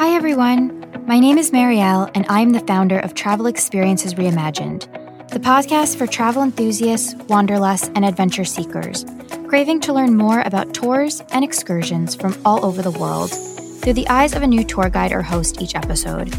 Hi, everyone. My name is Marielle, and I'm the founder of Travel Experiences Reimagined, the podcast for travel enthusiasts, wanderlusts, and adventure seekers, craving to learn more about tours and excursions from all over the world through the eyes of a new tour guide or host each episode.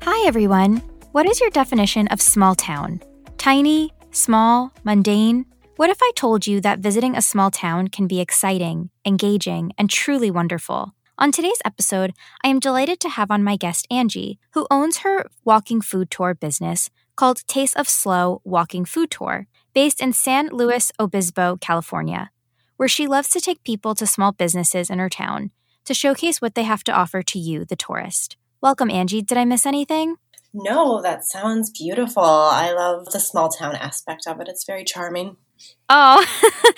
Hi, everyone. What is your definition of small town? Tiny, small, mundane? What if I told you that visiting a small town can be exciting, engaging, and truly wonderful? On today's episode, I am delighted to have on my guest Angie, who owns her walking food tour business called Taste of SLO Walking Food Tour, based in San Luis Obispo, California, where she loves to take people to small businesses in her town to showcase what they have to offer to you, the tourist. Welcome, Angie. Did I miss anything? No, that sounds beautiful. I love the small town aspect of it. It's very charming. Oh,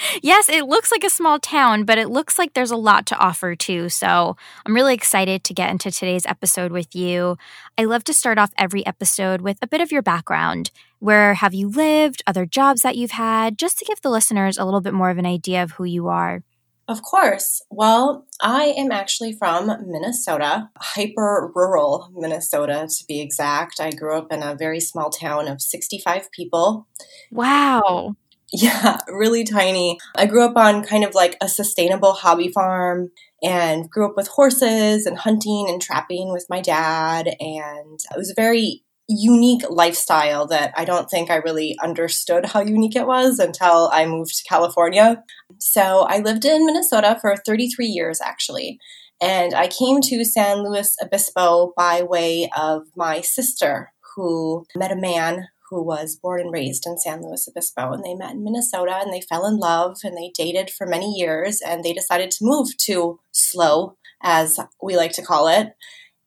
yes, it looks like a small town, but it looks like there's a lot to offer too. So I'm really excited to get into today's episode with you. I love to start off every episode with a bit of your background. Where have you lived, other jobs that you've had, just to give the listeners a little bit more of an idea of who you are. Of course. Well, I am actually from Minnesota, hyper rural Minnesota to be exact. I grew up in a very small town of 65 people. Wow. Yeah, really tiny. I grew up on kind of like a sustainable hobby farm and grew up with horses and hunting and trapping with my dad. And it was a very unique lifestyle that I don't think I really understood how unique it was until I moved to California. So I lived in Minnesota for 33 years actually. And I came to San Luis Obispo by way of my sister, who met a man who was born and raised in San Luis Obispo. And they met in Minnesota and they fell in love and they dated for many years and they decided to move to SLO, as we like to call it.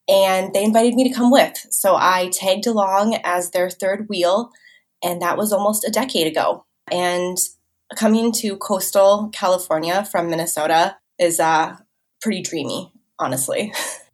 And they invited me to come with. So I tagged along as their third wheel. And that was almost a decade ago. And coming to coastal California from Minnesota is uh, pretty dreamy, honestly.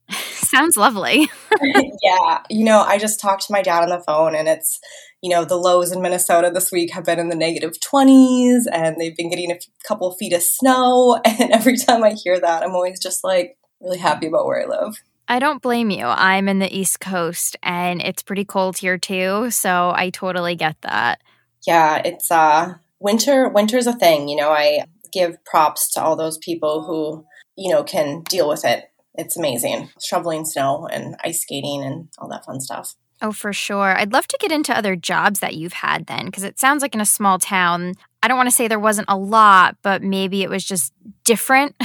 Sounds lovely. yeah. You know, I just talked to my dad on the phone, and it's, you know, the lows in Minnesota this week have been in the negative 20s, and they've been getting a couple feet of snow. And every time I hear that, I'm always just like really happy about where I live. I don't blame you. I'm in the East Coast and it's pretty cold here too, so I totally get that. Yeah, it's uh winter winter's a thing, you know. I give props to all those people who, you know, can deal with it it's amazing. Shoveling snow and ice skating and all that fun stuff. Oh, for sure. I'd love to get into other jobs that you've had then, because it sounds like in a small town, I don't want to say there wasn't a lot, but maybe it was just different.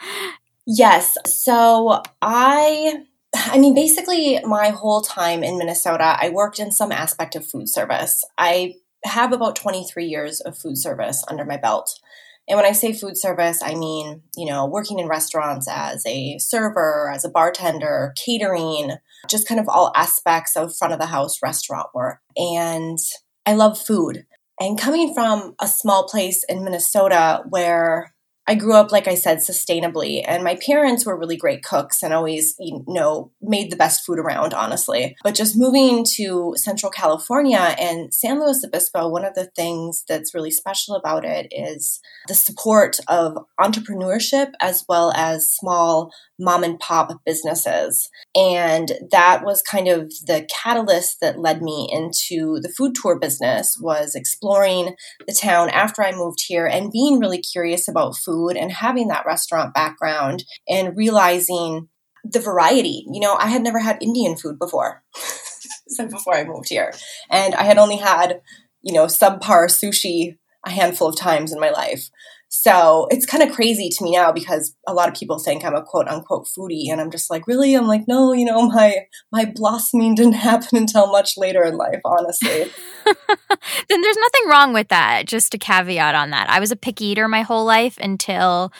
yes. So I. I mean, basically, my whole time in Minnesota, I worked in some aspect of food service. I have about 23 years of food service under my belt. And when I say food service, I mean, you know, working in restaurants as a server, as a bartender, catering, just kind of all aspects of front of the house restaurant work. And I love food. And coming from a small place in Minnesota where I grew up, like I said, sustainably, and my parents were really great cooks and always, you know, made the best food around, honestly. But just moving to Central California and San Luis Obispo, one of the things that's really special about it is the support of entrepreneurship as well as small mom and pop businesses. And that was kind of the catalyst that led me into the food tour business was exploring the town after I moved here and being really curious about food and having that restaurant background and realizing the variety. You know, I had never had Indian food before. so before I moved here. And I had only had, you know, subpar sushi a handful of times in my life. So it's kind of crazy to me now because a lot of people think I'm a quote unquote foodie, and I'm just like, really? I'm like, no, you know, my my blossoming didn't happen until much later in life, honestly. then there's nothing wrong with that. Just a caveat on that. I was a picky eater my whole life until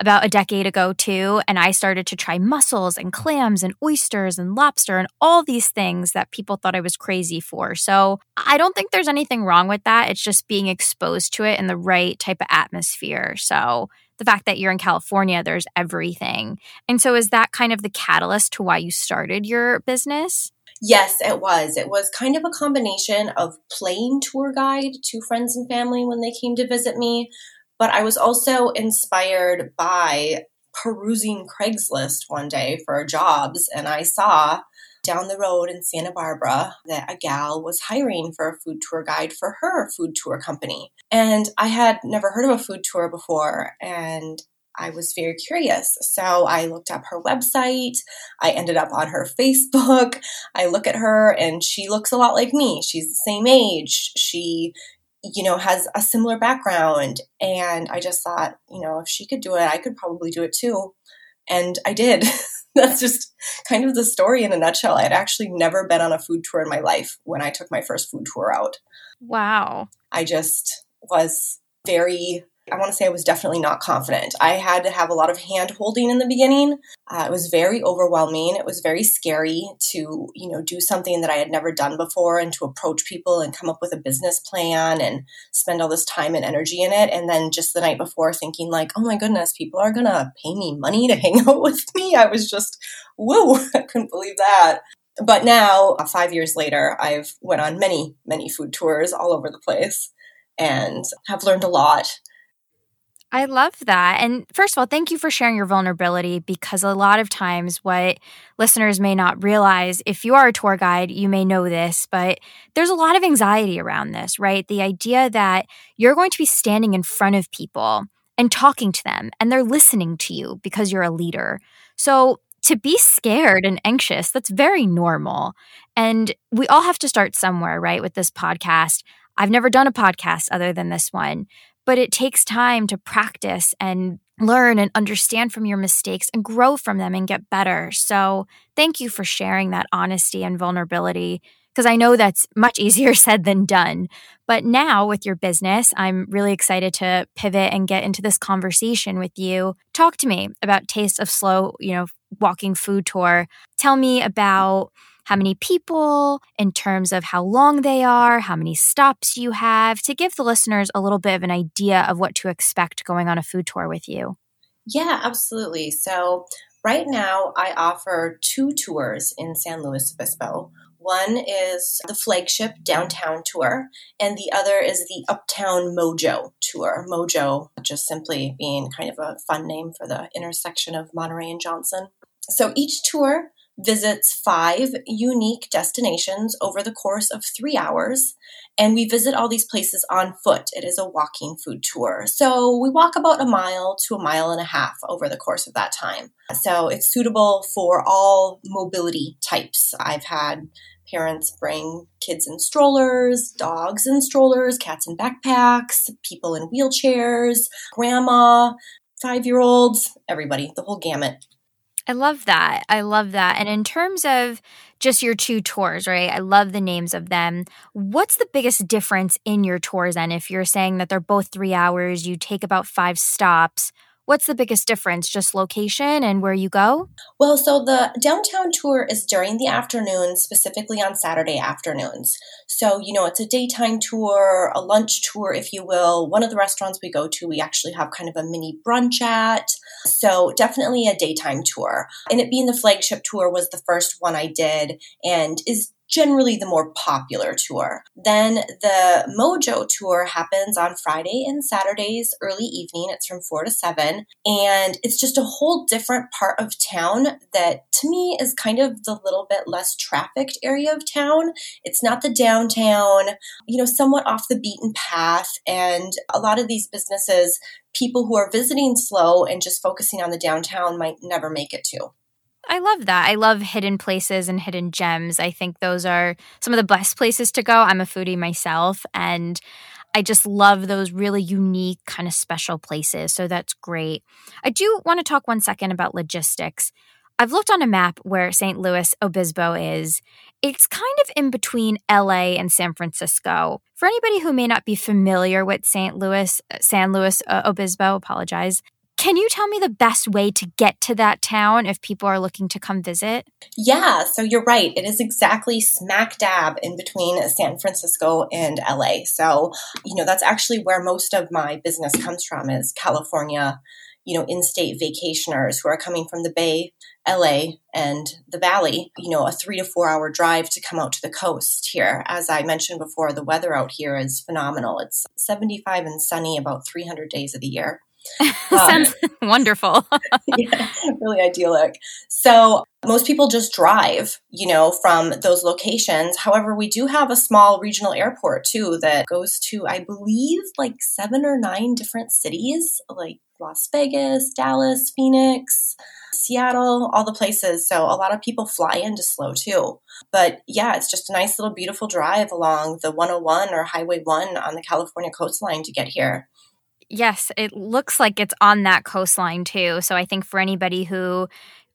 about a decade ago too and i started to try mussels and clams and oysters and lobster and all these things that people thought i was crazy for so i don't think there's anything wrong with that it's just being exposed to it in the right type of atmosphere so the fact that you're in California, there's everything. And so, is that kind of the catalyst to why you started your business? Yes, it was. It was kind of a combination of playing tour guide to friends and family when they came to visit me, But I was also inspired by perusing Craigslist one day for jobs, and I saw down the road in Santa Barbara that a gal was hiring for a food tour guide for her food tour company. And I had never heard of a food tour before, and I was very curious. So I looked up her website. I ended up on her Facebook. I look at her and she looks a lot like me. She's the same age. She, you know, has a similar background. And I just thought, you know, if she could do it, I could probably do it too. And I did. That's just kind of the story in a nutshell. I had actually never been on a food tour in my life when I took my first food tour out. Wow. I just was very I want to say I was definitely not confident. I had to have a lot of hand holding in the beginning. Uh, it was very overwhelming. It was very scary to, you know, do something that I had never done before and to approach people and come up with a business plan and spend all this time and energy in it. And then just the night before thinking like, oh my goodness, people are going to pay me money to hang out with me. I was just, whoa, I couldn't believe that but now uh, five years later i've went on many many food tours all over the place and have learned a lot I love that. And first of all, thank you for sharing your vulnerability because a lot of times, what listeners may not realize, if you are a tour guide, you may know this, but there's a lot of anxiety around this, right? The idea that you're going to be standing in front of people and talking to them and they're listening to you because you're a leader. So, to be scared and anxious, that's very normal. And we all have to start somewhere, right? With this podcast. I've never done a podcast other than this one but it takes time to practice and learn and understand from your mistakes and grow from them and get better. So, thank you for sharing that honesty and vulnerability because I know that's much easier said than done. But now with your business, I'm really excited to pivot and get into this conversation with you. Talk to me about Taste of SLO, you know, walking food tour. Tell me about how many people, in terms of how long they are, how many stops you have, to give the listeners a little bit of an idea of what to expect going on a food tour with you. Yeah, absolutely. So, right now, I offer two tours in San Luis Obispo. One is the flagship downtown tour, and the other is the Uptown Mojo tour. Mojo just simply being kind of a fun name for the intersection of Monterey and Johnson. So each tour visits five unique destinations over the course of three hours. And we visit all these places on foot. It is a walking food tour. So we walk about a mile to a mile and a half over the course of that time. So it's suitable for all mobility types. I've had parents bring kids in strollers, dogs in strollers, cats in backpacks, people in wheelchairs, grandma, five year olds, everybody, the whole gamut. I love that. I love that. And in terms of just your two tours, right? I love the names of them. What's the biggest difference in your tours? And if you're saying that they're both three hours, you take about five stops, What's the biggest difference? Just location and where you go? Well, so the downtown tour is during the afternoon, specifically on Saturday afternoons. So, you know, it's a daytime tour, a lunch tour, if you will. One of the restaurants we go to, we actually have kind of a mini brunch at. So, definitely a daytime tour. And it being the flagship tour was the first one I did and is generally the more popular tour. Then the Mojo tour happens on Friday and Saturdays early evening. It's from 4 to 7. And it's just a whole different part of town that to me is kind of the little bit less trafficked area of town. It's not the downtown, you know, somewhat off the beaten path. And a lot of these businesses, people who are visiting SLO and just focusing on the downtown might never make it to. I love that. I love hidden places and hidden gems. I think those are some of the best places to go. I'm a foodie myself and I just love those really unique, kind of special places. So that's great. I do want to talk one second about logistics. I've looked on a map where St. Louis Obispo is. It's kind of in between LA and San Francisco. For anybody who may not be familiar with St. Louis, San Luis uh, Obispo, apologize. Can you tell me the best way to get to that town if people are looking to come visit? Yeah, so you're right. It is exactly smack dab in between San Francisco and LA. So, you know, that's actually where most of my business comes from is California, you know, in-state vacationers who are coming from the Bay, LA, and the Valley, you know, a three to four hour drive to come out to the coast here. As I mentioned before, the weather out here is phenomenal. It's 75 and sunny about 300 days of the year. Sounds um, wonderful. yeah, really idyllic. So most people just drive, you know, from those locations. However, we do have a small regional airport too that goes to, I believe, like seven or nine different cities, like Las Vegas, Dallas, Phoenix, Seattle, all the places. So a lot of people fly into SLO too. But yeah, it's just a nice little beautiful drive along the 101 or Highway 1 on the California coastline to get here. Yes, it looks like it's on that coastline too. So I think for anybody who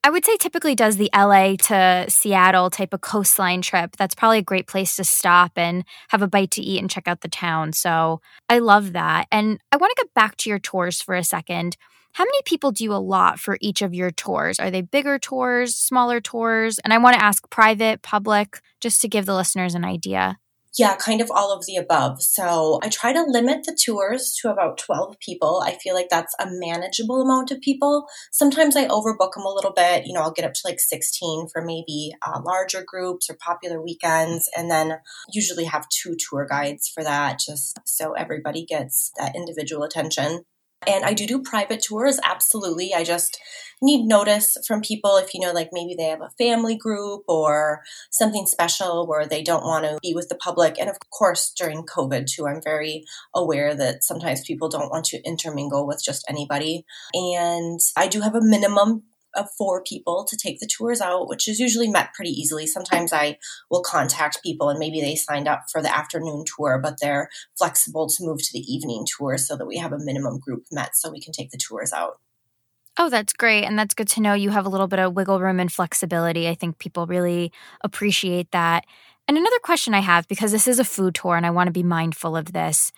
I would say typically does the LA to Seattle type of coastline trip, that's probably a great place to stop and have a bite to eat and check out the town. So I love that. And I want to get back to your tours for a second. How many people do you allot for each of your tours? Are they bigger tours, smaller tours? And I want to ask private, public, just to give the listeners an idea. Yeah, kind of all of the above. So I try to limit the tours to about 12 people. I feel like that's a manageable amount of people. Sometimes I overbook them a little bit. You know, I'll get up to like 16 for maybe uh, larger groups or popular weekends, and then usually have two tour guides for that, just so everybody gets that individual attention. And I do do private tours, absolutely. I just need notice from people if you know, like maybe they have a family group or something special where they don't want to be with the public. And of course, during COVID too, I'm very aware that sometimes people don't want to intermingle with just anybody. And I do have a minimum of four people to take the tours out, which is usually met pretty easily. Sometimes I will contact people and maybe they signed up for the afternoon tour, but they're flexible to move to the evening tour so that we have a minimum group met so we can take the tours out. Oh, that's great. And that's good to know you have a little bit of wiggle room and flexibility. I think people really appreciate that. And another question I have, because this is a food tour and I want to be mindful of this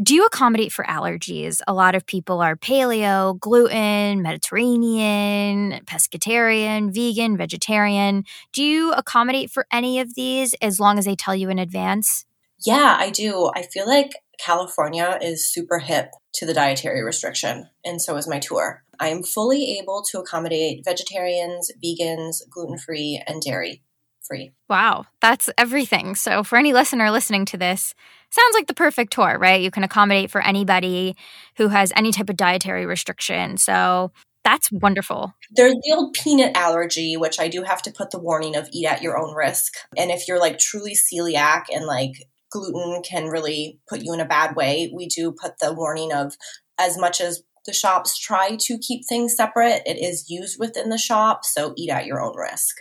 do you accommodate for allergies? A lot of people are paleo, gluten, Mediterranean, pescatarian, vegan, vegetarian. Do you accommodate for any of these as long as they tell you in advance? Yeah, I do. I feel like California is super hip to the dietary restriction, and so is my tour. I am fully able to accommodate vegetarians, vegans, gluten free, and dairy free. Wow, that's everything. So, for any listener listening to this, sounds like the perfect tour, right? You can accommodate for anybody who has any type of dietary restriction. So, that's wonderful. There's the old peanut allergy, which I do have to put the warning of eat at your own risk. And if you're like truly celiac and like gluten can really put you in a bad way, we do put the warning of as much as the shops try to keep things separate, it is used within the shop. So eat at your own risk.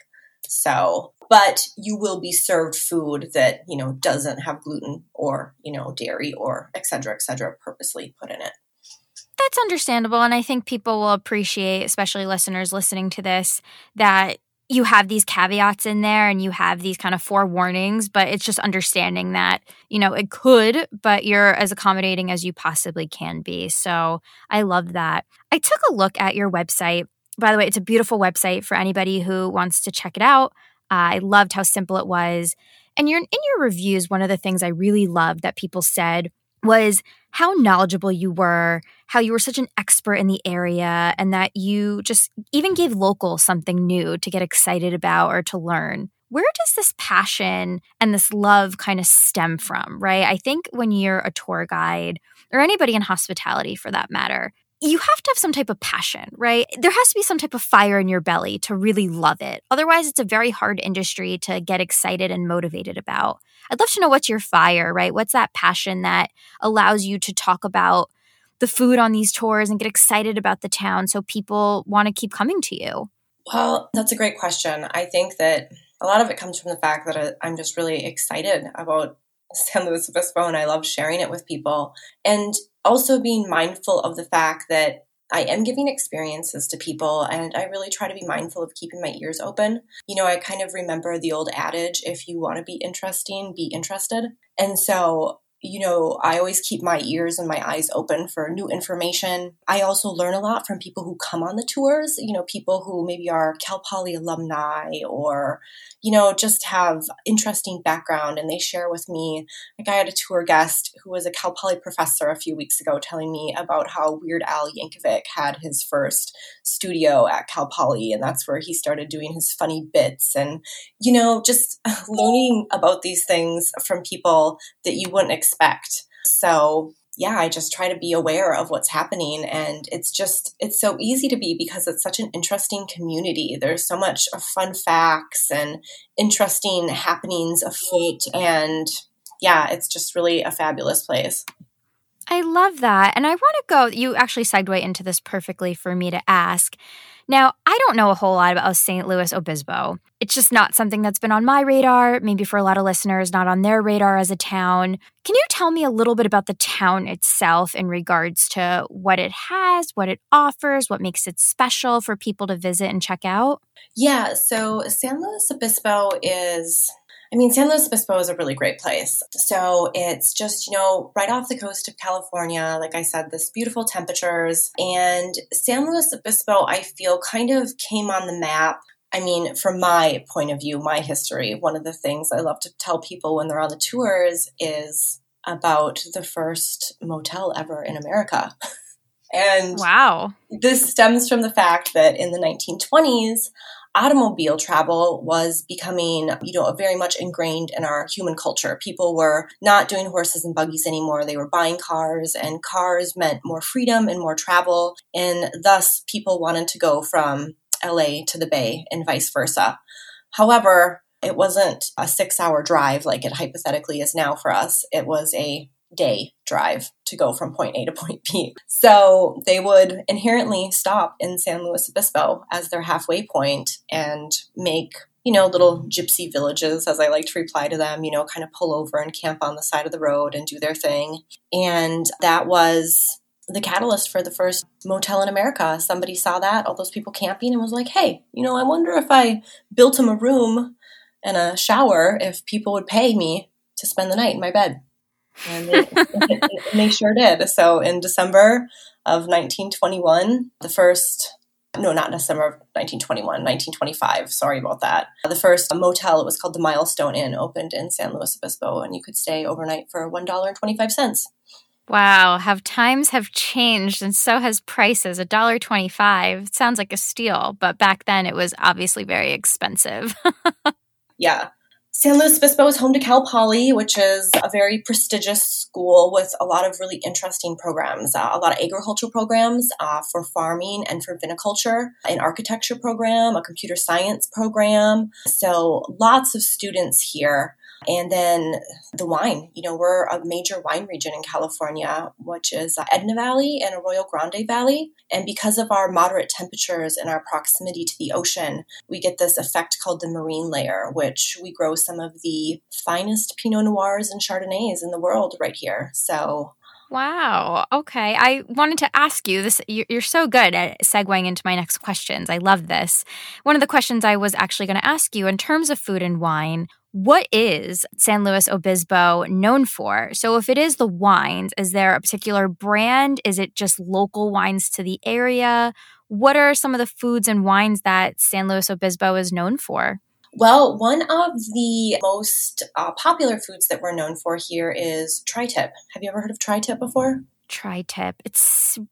So, but you will be served food that, you know, doesn't have gluten or, you know, dairy or et cetera, et cetera, purposely put in it. That's understandable. And I think people will appreciate, especially listeners listening to this, that you have these caveats in there and you have these kind of forewarnings, but it's just understanding that, you know, it could, but you're as accommodating as you possibly can be. So I love that. I took a look at your website by the way, it's a beautiful website for anybody who wants to check it out. Uh, I loved how simple it was. And you're, in your reviews, one of the things I really loved that people said was how knowledgeable you were, how you were such an expert in the area, and that you just even gave locals something new to get excited about or to learn. Where does this passion and this love kind of stem from, right? I think when you're a tour guide or anybody in hospitality for that matter, you have to have some type of passion, right? There has to be some type of fire in your belly to really love it. Otherwise, it's a very hard industry to get excited and motivated about. I'd love to know what's your fire, right? What's that passion that allows you to talk about the food on these tours and get excited about the town so people want to keep coming to you? Well, that's a great question. I think that a lot of it comes from the fact that I'm just really excited about San Luis Obispo and I love sharing it with people. And also being mindful of the fact that I am giving experiences to people and I really try to be mindful of keeping my ears open. You know, I kind of remember the old adage if you want to be interesting, be interested. And so you know, I always keep my ears and my eyes open for new information. I also learn a lot from people who come on the tours, you know, people who maybe are Cal Poly alumni or, you know, just have interesting background and they share with me. Like I had a tour guest who was a Cal Poly professor a few weeks ago telling me about how Weird Al Yankovic had his first studio at Cal Poly and that's where he started doing his funny bits and, you know, just learning about these things from people that you wouldn't expect. So yeah, I just try to be aware of what's happening. And it's just, it's so easy to be because it's such an interesting community. There's so much fun facts and interesting happenings afoot. And yeah, it's just really a fabulous place. I love that. And I want to go, you actually segue into this perfectly for me to ask. Now, I don't know a whole lot about St. Louis Obispo. It's just not something that's been on my radar, maybe for a lot of listeners, not on their radar as a town. Can you tell me a little bit about the town itself in regards to what it has, what it offers, what makes it special for people to visit and check out? Yeah, so San Luis Obispo is I mean, San Luis Obispo is a really great place. So it's just, you know, right off the coast of California. Like I said, this beautiful temperatures. And San Luis Obispo, I feel, kind of came on the map I mean, from my point of view, my history, one of the things I love to tell people when they're on the tours is about the first motel ever in America. and wow. This stems from the fact that in the 1920s, automobile travel was becoming, you know, very much ingrained in our human culture. People were not doing horses and buggies anymore. They were buying cars, and cars meant more freedom and more travel. And thus, people wanted to go from LA to the Bay and vice versa. However, it wasn't a six hour drive like it hypothetically is now for us. It was a day drive to go from point A to point B. So they would inherently stop in San Luis Obispo as their halfway point and make, you know, little gypsy villages, as I like to reply to them, you know, kind of pull over and camp on the side of the road and do their thing. And that was the catalyst for the first motel in America. Somebody saw that, all those people camping, and was like, hey, you know, I wonder if I built them a room and a shower, if people would pay me to spend the night in my bed. And they, they sure did. So in December of 1921, the first no, not December of 1921, 1925. Sorry about that. The first motel, it was called the Milestone Inn, opened in San Luis Obispo, and you could stay overnight for $1.25. Wow, how times have changed and so has prices. A dollar twenty-five sounds like a steal, but back then it was obviously very expensive. yeah. San Luis Obispo is home to Cal Poly, which is a very prestigious school with a lot of really interesting programs. Uh, a lot of agricultural programs uh, for farming and for viniculture, an architecture program, a computer science program. So lots of students here and then the wine, you know, we're a major wine region in California, which is Edna Valley and Arroyo Grande Valley. And because of our moderate temperatures and our proximity to the ocean, we get this effect called the marine layer, which we grow some of the finest Pinot Noirs and Chardonnays in the world right here. So Wow. Okay. I wanted to ask you this. You're so good at segueing into my next questions. I love this. One of the questions I was actually going to ask you in terms of food and wine, what is San Luis Obispo known for? So, if it is the wines, is there a particular brand? Is it just local wines to the area? What are some of the foods and wines that San Luis Obispo is known for? Well, one of the most uh, popular foods that we're known for here is tri tip. Have you ever heard of tri tip before? Tri tip. It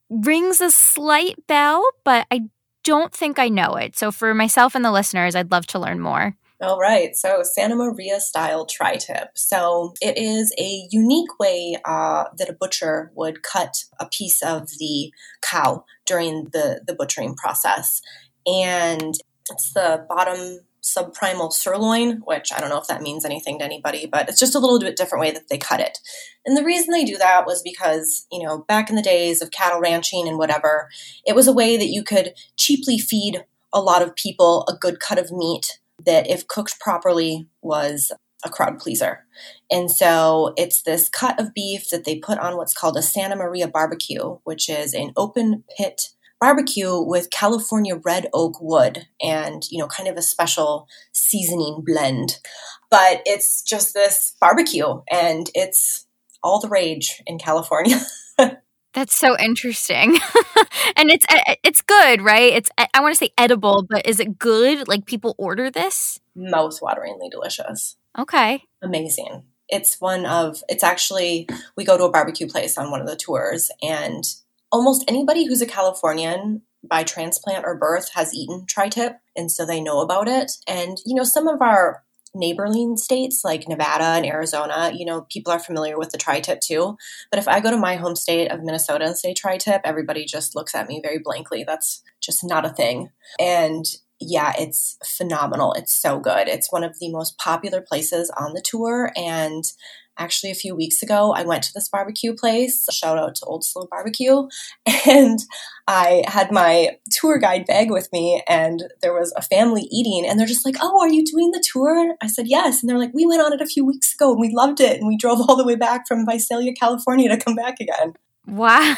rings a slight bell, but I don't think I know it. So, for myself and the listeners, I'd love to learn more. All right, so Santa Maria style tri tip. So it is a unique way uh, that a butcher would cut a piece of the cow during the, the butchering process. And it's the bottom subprimal sirloin, which I don't know if that means anything to anybody, but it's just a little bit different way that they cut it. And the reason they do that was because, you know, back in the days of cattle ranching and whatever, it was a way that you could cheaply feed a lot of people a good cut of meat that, if cooked properly, was a crowd pleaser. And so it's this cut of beef that they put on what's called a Santa Maria barbecue, which is an open pit barbecue with California red oak wood and, you know, kind of a special seasoning blend. But it's just this barbecue and it's all the rage in California. That's so interesting. and it's eh, it's good, right? It's eh, I want to say edible, but is it good? Like people order this? Mouth-wateringly delicious. Okay. Amazing. It's one of it's actually we go to a barbecue place on one of the tours and almost anybody who's a Californian by transplant or birth has eaten tri-tip and so they know about it. And you know, some of our neighboring states like Nevada and Arizona, you know, people are familiar with the tri tip too. But if I go to my home state of Minnesota and say tri tip, everybody just looks at me very blankly. That's just not a thing. And yeah, it's phenomenal. It's so good. It's one of the most popular places on the tour. And actually a few weeks ago i went to this barbecue place shout out to old slow barbecue and i had my tour guide bag with me and there was a family eating and they're just like oh are you doing the tour i said yes and they're like we went on it a few weeks ago and we loved it and we drove all the way back from visalia california to come back again Wow.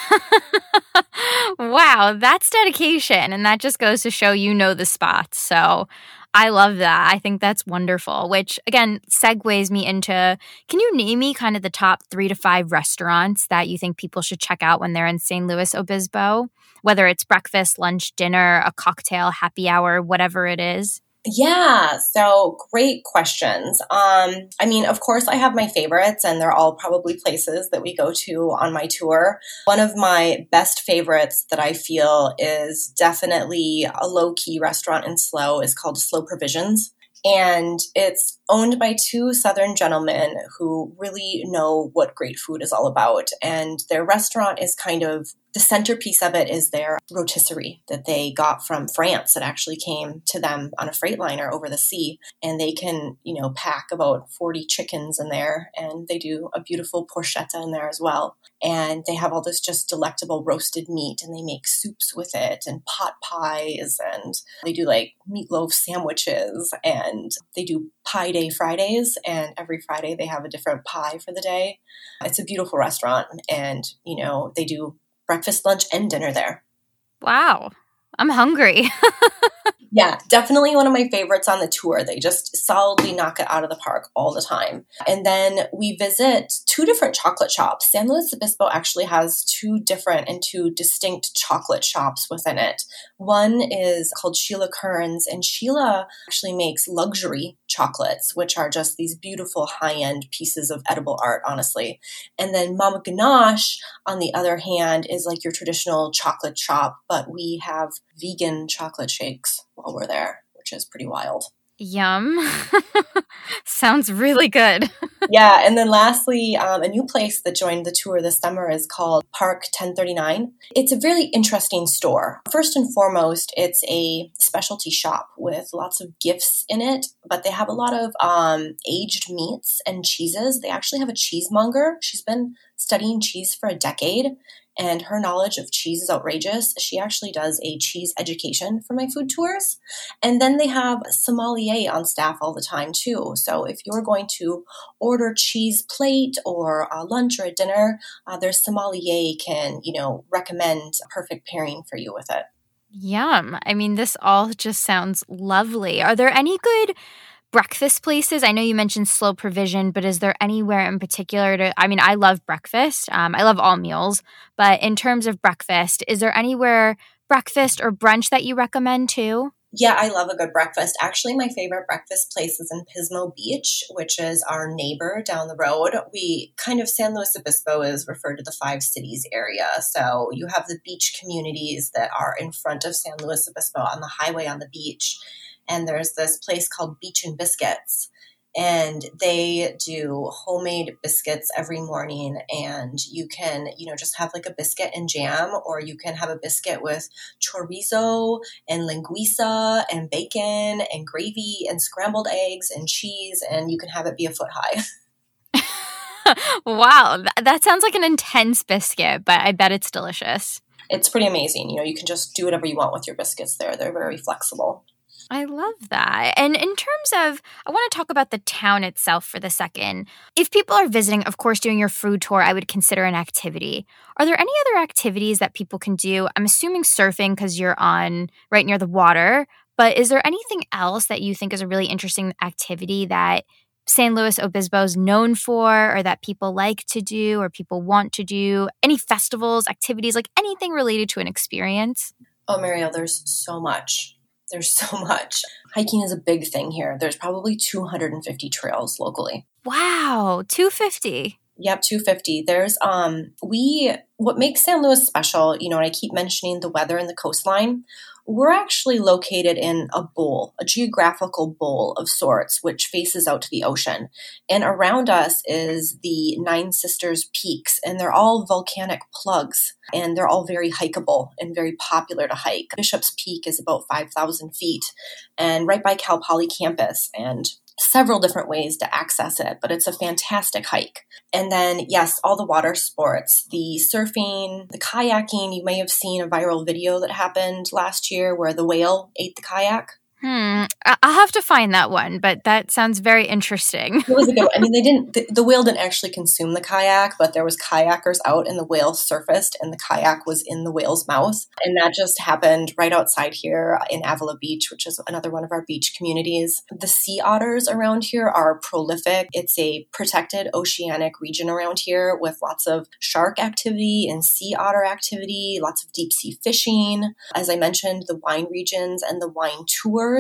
wow, that's dedication. And that just goes to show you know the spots. So I love that. I think that's wonderful, which again segues me into can you name me kind of the top three to five restaurants that you think people should check out when they're in St. Louis Obispo? Whether it's breakfast, lunch, dinner, a cocktail, happy hour, whatever it is. Yeah, so great questions. Um, I mean, of course, I have my favorites, and they're all probably places that we go to on my tour. One of my best favorites that I feel is definitely a low key restaurant in SLO is called SLO Provisions. And it's owned by two Southern gentlemen who really know what great food is all about. And their restaurant is kind of the centerpiece of it is their rotisserie that they got from France that actually came to them on a freight liner over the sea. And they can, you know, pack about 40 chickens in there and they do a beautiful porchetta in there as well. And they have all this just delectable roasted meat and they make soups with it and pot pies and they do like meatloaf sandwiches and they do pie day Fridays and every Friday they have a different pie for the day. It's a beautiful restaurant and, you know, they do breakfast, lunch, and dinner there. Wow. I'm hungry. yeah, definitely one of my favorites on the tour. They just solidly knock it out of the park all the time. And then we visit two different chocolate shops. San Luis Obispo actually has two different and two distinct chocolate shops within it. One is called Sheila Kearns, and Sheila actually makes luxury chocolates, which are just these beautiful high end pieces of edible art, honestly. And then Mama Ganache, on the other hand, is like your traditional chocolate shop, but we have vegan chocolate shakes while we're there, which is pretty wild. Yum. Sounds really good. yeah. And then lastly, um, a new place that joined the tour this summer is called Park 1039. It's a really interesting store. First and foremost, it's a specialty shop with lots of gifts in it, but they have a lot of um, aged meats and cheeses. They actually have a cheesemonger. She's been studying cheese for a decade and her knowledge of cheese is outrageous. She actually does a cheese education for my food tours. And then they have sommelier on staff all the time too. So if you're going to order cheese plate or a lunch or a dinner, uh, their sommelier can, you know, recommend a perfect pairing for you with it. Yum. I mean, this all just sounds lovely. Are there any good breakfast places? I know you mentioned SLO provision, but is there anywhere in particular to? I mean, I love breakfast. Um, I love all meals, but in terms of breakfast, is there anywhere breakfast or brunch that you recommend too? Yeah, I love a good breakfast. Actually, my favorite breakfast place is in Pismo Beach, which is our neighbor down the road. We kind of San Luis Obispo is referred to the five cities area. So you have the beach communities that are in front of San Luis Obispo on the highway on the beach and there's this place called Beach and Biscuits and they do homemade biscuits every morning and you can you know just have like a biscuit and jam or you can have a biscuit with chorizo and linguiça and bacon and gravy and scrambled eggs and cheese and you can have it be a foot high. Wow that sounds like an intense biscuit but i bet it's delicious. It's pretty amazing you know you can just do whatever you want with your biscuits there they're very flexible I love that. And in terms of, I want to talk about the town itself for the second. If people are visiting, of course, doing your food tour, I would consider an activity. Are there any other activities that people can do? I'm assuming surfing because you're on right near the water, but is there anything else that you think is a really interesting activity that San Luis Obispo is known for or that people like to do or people want to do? Any festivals, activities, like anything related to an experience? Oh, Marielle, there's so much. There's so much. Hiking is a big thing here. There's probably 250 trails locally. Wow, 250. Yep, 250. There's um we what makes San Luis special, you know, and I keep mentioning the weather and the coastline. We're actually located in a bowl, a geographical bowl of sorts, which faces out to the ocean. And around us is the Nine Sisters Peaks, and they're all volcanic plugs, and they're all very hikeable and very popular to hike. Bishop's Peak is about 5,000 feet, and right by Cal Poly campus. And several different ways to access it, but it's a fantastic hike. And then, yes, all the water sports, the surfing, the kayaking. You may have seen a viral video that happened last year where the whale ate the kayak. Hmm. I'll have to find that one, but that sounds very interesting. it was a good one. I mean, they didn't, the, the, whale didn't actually consume the kayak, but there was kayakers out and the whale surfaced and the kayak was in the whale's mouth. And that just happened right outside here in Avila Beach, which is another one of our beach communities. The sea otters around here are prolific. It's a protected oceanic region around here with lots of shark activity and sea otter activity, lots of deep sea fishing. As I mentioned, the wine regions and the wine tour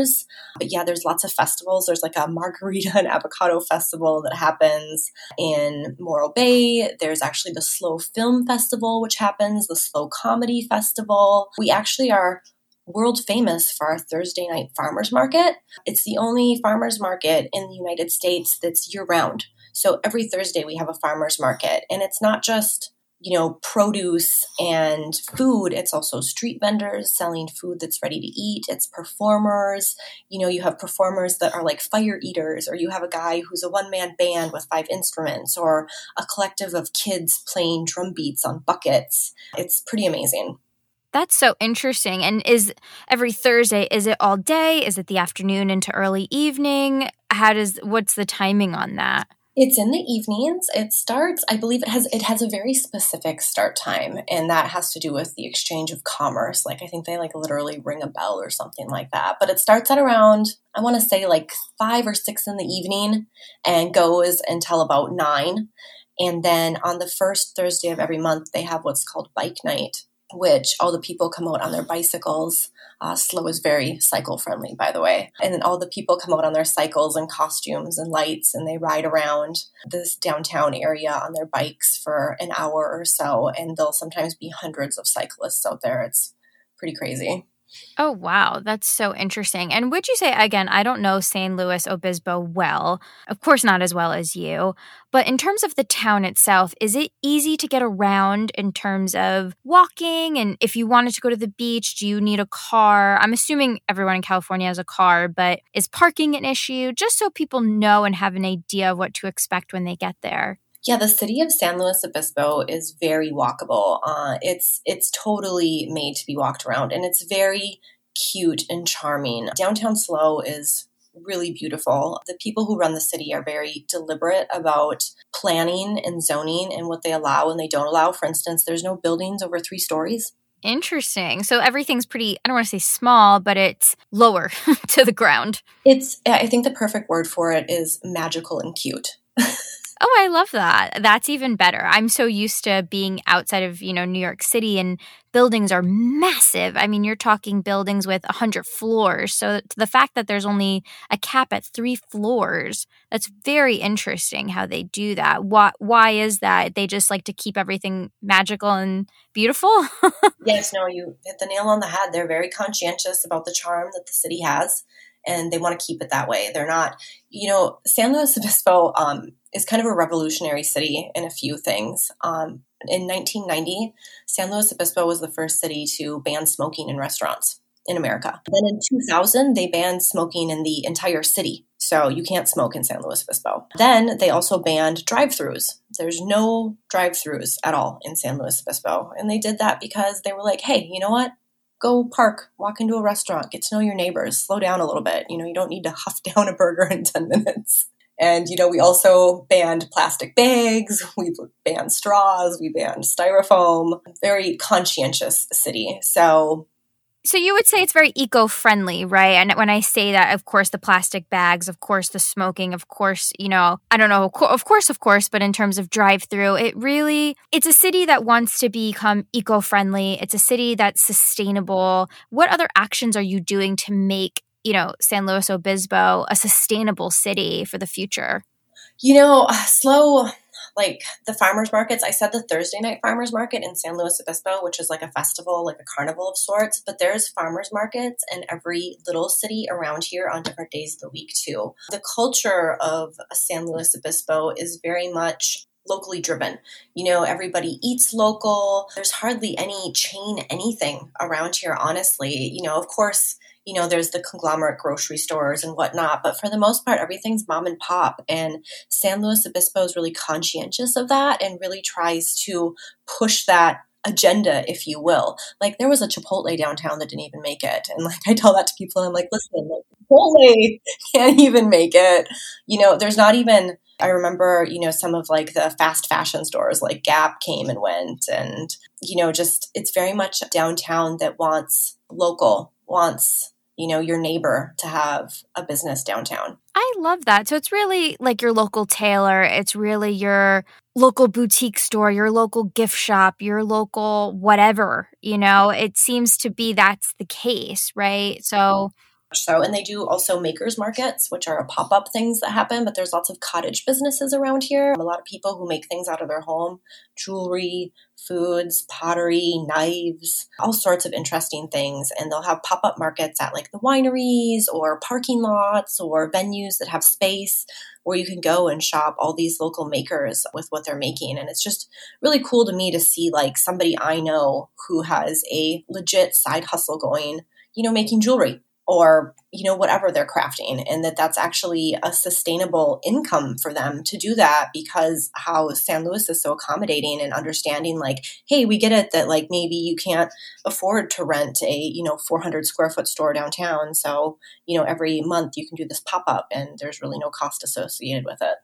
But yeah, there's lots of festivals. There's like a margarita and avocado festival that happens in Morro Bay. There's actually the Slow Film Festival, which happens, the Slow Comedy Festival. We actually are world famous for our Thursday night farmers market. It's the only farmers market in the United States that's year round. So every Thursday we have a farmers market, and it's not just you know, produce and food. It's also street vendors selling food that's ready to eat. It's performers. You know, you have performers that are like fire eaters, or you have a guy who's a one man band with five instruments, or a collective of kids playing drum beats on buckets. It's pretty amazing. That's so interesting. And is every Thursday, is it all day? Is it the afternoon into early evening? How does, what's the timing on that? It's in the evenings. It starts, I believe it has it has a very specific start time and that has to do with the exchange of commerce. Like I think they like literally ring a bell or something like that. But it starts at around I want to say like 5 or 6 in the evening and goes until about 9. And then on the first Thursday of every month they have what's called bike night, which all the people come out on their bicycles uh, SLO is very cycle friendly, by the way. And then all the people come out on their cycles and costumes and lights and they ride around this downtown area on their bikes for an hour or so. And there'll sometimes be hundreds of cyclists out there. It's pretty crazy. Oh, wow. That's so interesting. And would you say, again, I don't know San Luis Obispo well, of course, not as well as you, but in terms of the town itself, is it easy to get around in terms of walking? And if you wanted to go to the beach, do you need a car? I'm assuming everyone in California has a car, but is parking an issue? Just so people know and have an idea of what to expect when they get there. Yeah, the city of San Luis Obispo is very walkable. Uh, it's it's totally made to be walked around, and it's very cute and charming. Downtown SLO is really beautiful. The people who run the city are very deliberate about planning and zoning and what they allow and they don't allow. For instance, there's no buildings over three stories. Interesting. So everything's pretty, I don't want to say small, but it's lower to the ground. It's, I think the perfect word for it is magical and cute. Oh, I love that. That's even better. I'm so used to being outside of, you know, New York City and buildings are massive. I mean, you're talking buildings with 100 floors. So the fact that there's only a cap at 3 floors, that's very interesting how they do that. Why why is that? They just like to keep everything magical and beautiful? yes, no, you hit the nail on the head. They're very conscientious about the charm that the city has and they want to keep it that way. They're not, you know, San Luis Obispo um, is kind of a revolutionary city in a few things. Um, in 1990, San Luis Obispo was the first city to ban smoking in restaurants in America. Then in 2000, they banned smoking in the entire city. So you can't smoke in San Luis Obispo. Then they also banned drive throughs. There's no drive throughs at all in San Luis Obispo. And they did that because they were like, hey, you know what? go park, walk into a restaurant, get to know your neighbors, slow down a little bit. You know, you don't need to huff down a burger in 10 minutes. And, you know, we also banned plastic bags, we banned straws, we banned styrofoam. Very conscientious city. So So you would say it's very eco-friendly, right? And when I say that, of course, the plastic bags, of course, the smoking, of course, you know, I don't know, of course, of course, but in terms of drive-through, it really it's a city that wants to become eco-friendly. It's a city that's sustainable. What other actions are you doing to make, you know, San Luis Obispo a sustainable city for the future? You know, uh, slow like the farmers markets. I said the Thursday night farmers market in San Luis Obispo, which is like a festival, like a carnival of sorts, but there's farmers markets in every little city around here on different days of the week too. The culture of San Luis Obispo is very much locally driven. You know, everybody eats local. There's hardly any chain anything around here, honestly. You know, of course, you know, there's the conglomerate grocery stores and whatnot, but for the most part, everything's mom and pop. And San Luis Obispo is really conscientious of that and really tries to push that agenda, if you will. Like there was a Chipotle downtown that didn't even make it. And like I tell that to people and I'm like, listen, like, Chipotle can't even make it. You know, there's not even I remember, you know, some of like the fast fashion stores like Gap came and went and you know, just it's very much downtown that wants local, wants you know, your neighbor to have a business downtown. I love that. So it's really like your local tailor, it's really your local boutique store, your local gift shop, your local whatever, you know, it seems to be that's the case, right? So so, and they do also makers markets, which are pop up things that happen, but there's lots of cottage businesses around here. A lot of people who make things out of their home jewelry, foods, pottery, knives, all sorts of interesting things. And they'll have pop up markets at like the wineries or parking lots or venues that have space where you can go and shop all these local makers with what they're making. And it's just really cool to me to see like somebody I know who has a legit side hustle going, you know, making jewelry or you know whatever they're crafting and that that's actually a sustainable income for them to do that because how San Luis is so accommodating and understanding like hey we get it that like maybe you can't afford to rent a you know 400 square foot store downtown. So you know every month you can do this pop up and there's really no cost associated with it.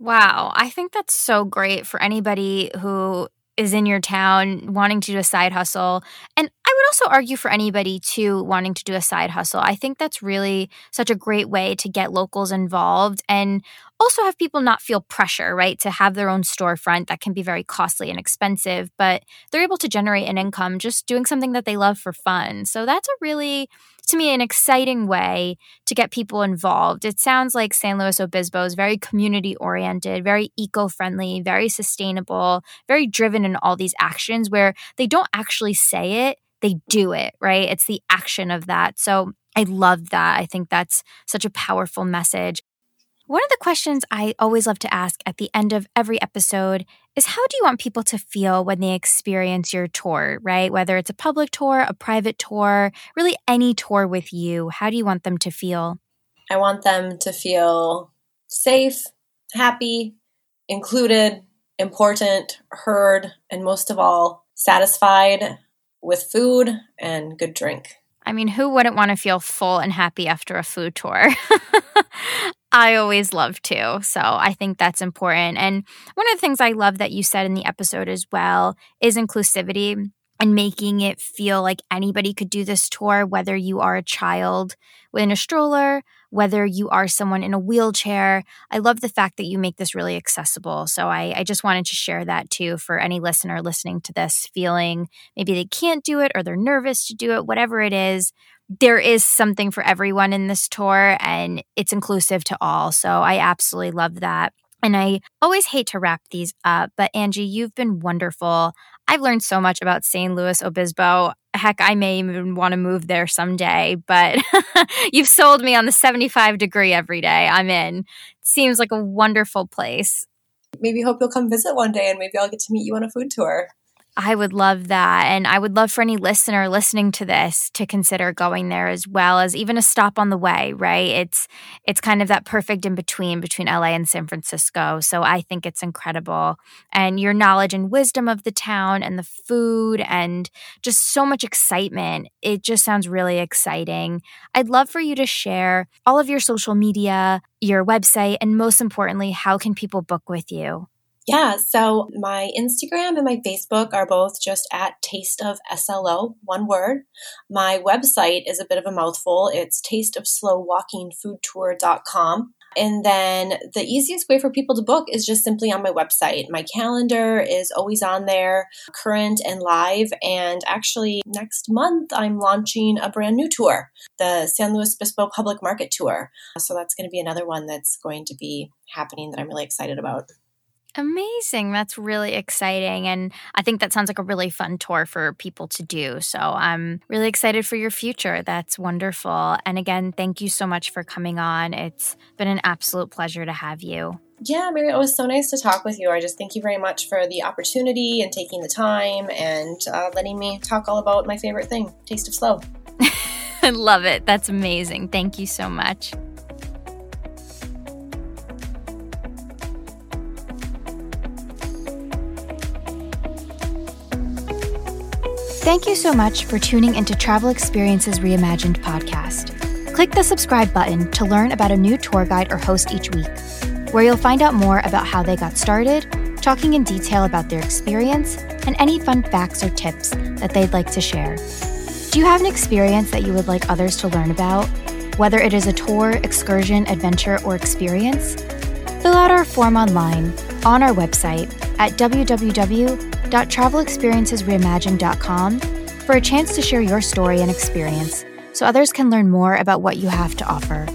Wow, I think that's so great for anybody who is in your town wanting to do a side hustle. And would also argue for anybody too wanting to do a side hustle. I think that's really such a great way to get locals involved and also have people not feel pressure, right, to have their own storefront that can be very costly and expensive, but they're able to generate an income just doing something that they love for fun. So that's a really to me an exciting way to get people involved. It sounds like San Luis Obispo is very community oriented, very eco friendly, very sustainable, very driven in all these actions where they don't actually say it, they do it, right? It's the action of that. So I love that. I think that's such a powerful message. One of the questions I always love to ask at the end of every episode is how do you want people to feel when they experience your tour, right? Whether it's a public tour, a private tour, really any tour with you, how do you want them to feel? I want them to feel safe, happy, included, important, heard, and most of all, satisfied with food and good drink. I mean, who wouldn't want to feel full and happy after a food tour? I always love to. So I think that's important. And one of the things I love that you said in the episode as well is inclusivity and making it feel like anybody could do this tour, whether you are a child in a stroller, whether you are someone in a wheelchair. I love the fact that you make this really accessible. So I, I just wanted to share that too for any listener listening to this, feeling maybe they can't do it or they're nervous to do it, whatever it is. There is something for everyone in this tour and it's inclusive to all. So I absolutely love that. And I always hate to wrap these up, but Angie, you've been wonderful. I've learned so much about San Luis Obispo. Heck, I may even want to move there someday, but you've sold me on the 75 degree every day. I'm in. Seems like a wonderful place. Maybe hope you'll come visit one day and maybe I'll get to meet you on a food tour. I would love that. And I would love for any listener listening to this to consider going there as well as even a stop on the way, right? It's it's kind of that perfect in between between LA and San Francisco. So I think it's incredible. And your knowledge and wisdom of the town and the food and just so much excitement. It just sounds really exciting. I'd love for you to share all of your social media, your website, and most importantly, how can people book with you? Yeah, so my Instagram and my Facebook are both just at Taste of SLO, one word. My website is a bit of a mouthful. It's tasteofslowwalkingfoodtour.com. And then the easiest way for people to book is just simply on my website. My calendar is always on there, current and live. And actually, next month, I'm launching a brand new tour, the San Luis Obispo Public Market Tour. So that's going to be another one that's going to be happening that I'm really excited about. Amazing. That's really exciting. And I think that sounds like a really fun tour for people to do. So I'm really excited for your future. That's wonderful. And again, thank you so much for coming on. It's been an absolute pleasure to have you. Yeah, Mary, it was so nice to talk with you. I just thank you very much for the opportunity and taking the time and uh, letting me talk all about my favorite thing, Taste of SLO. I love it. That's amazing. Thank you so much. Thank you so much for tuning into Travel Experiences Reimagined podcast. Click the subscribe button to learn about a new tour guide or host each week, where you'll find out more about how they got started, talking in detail about their experience, and any fun facts or tips that they'd like to share. Do you have an experience that you would like others to learn about? Whether it is a tour, excursion, adventure, or experience? Fill out our form online on our website at www.travelexperiencesreimagined.com for a chance to share your story and experience so others can learn more about what you have to offer.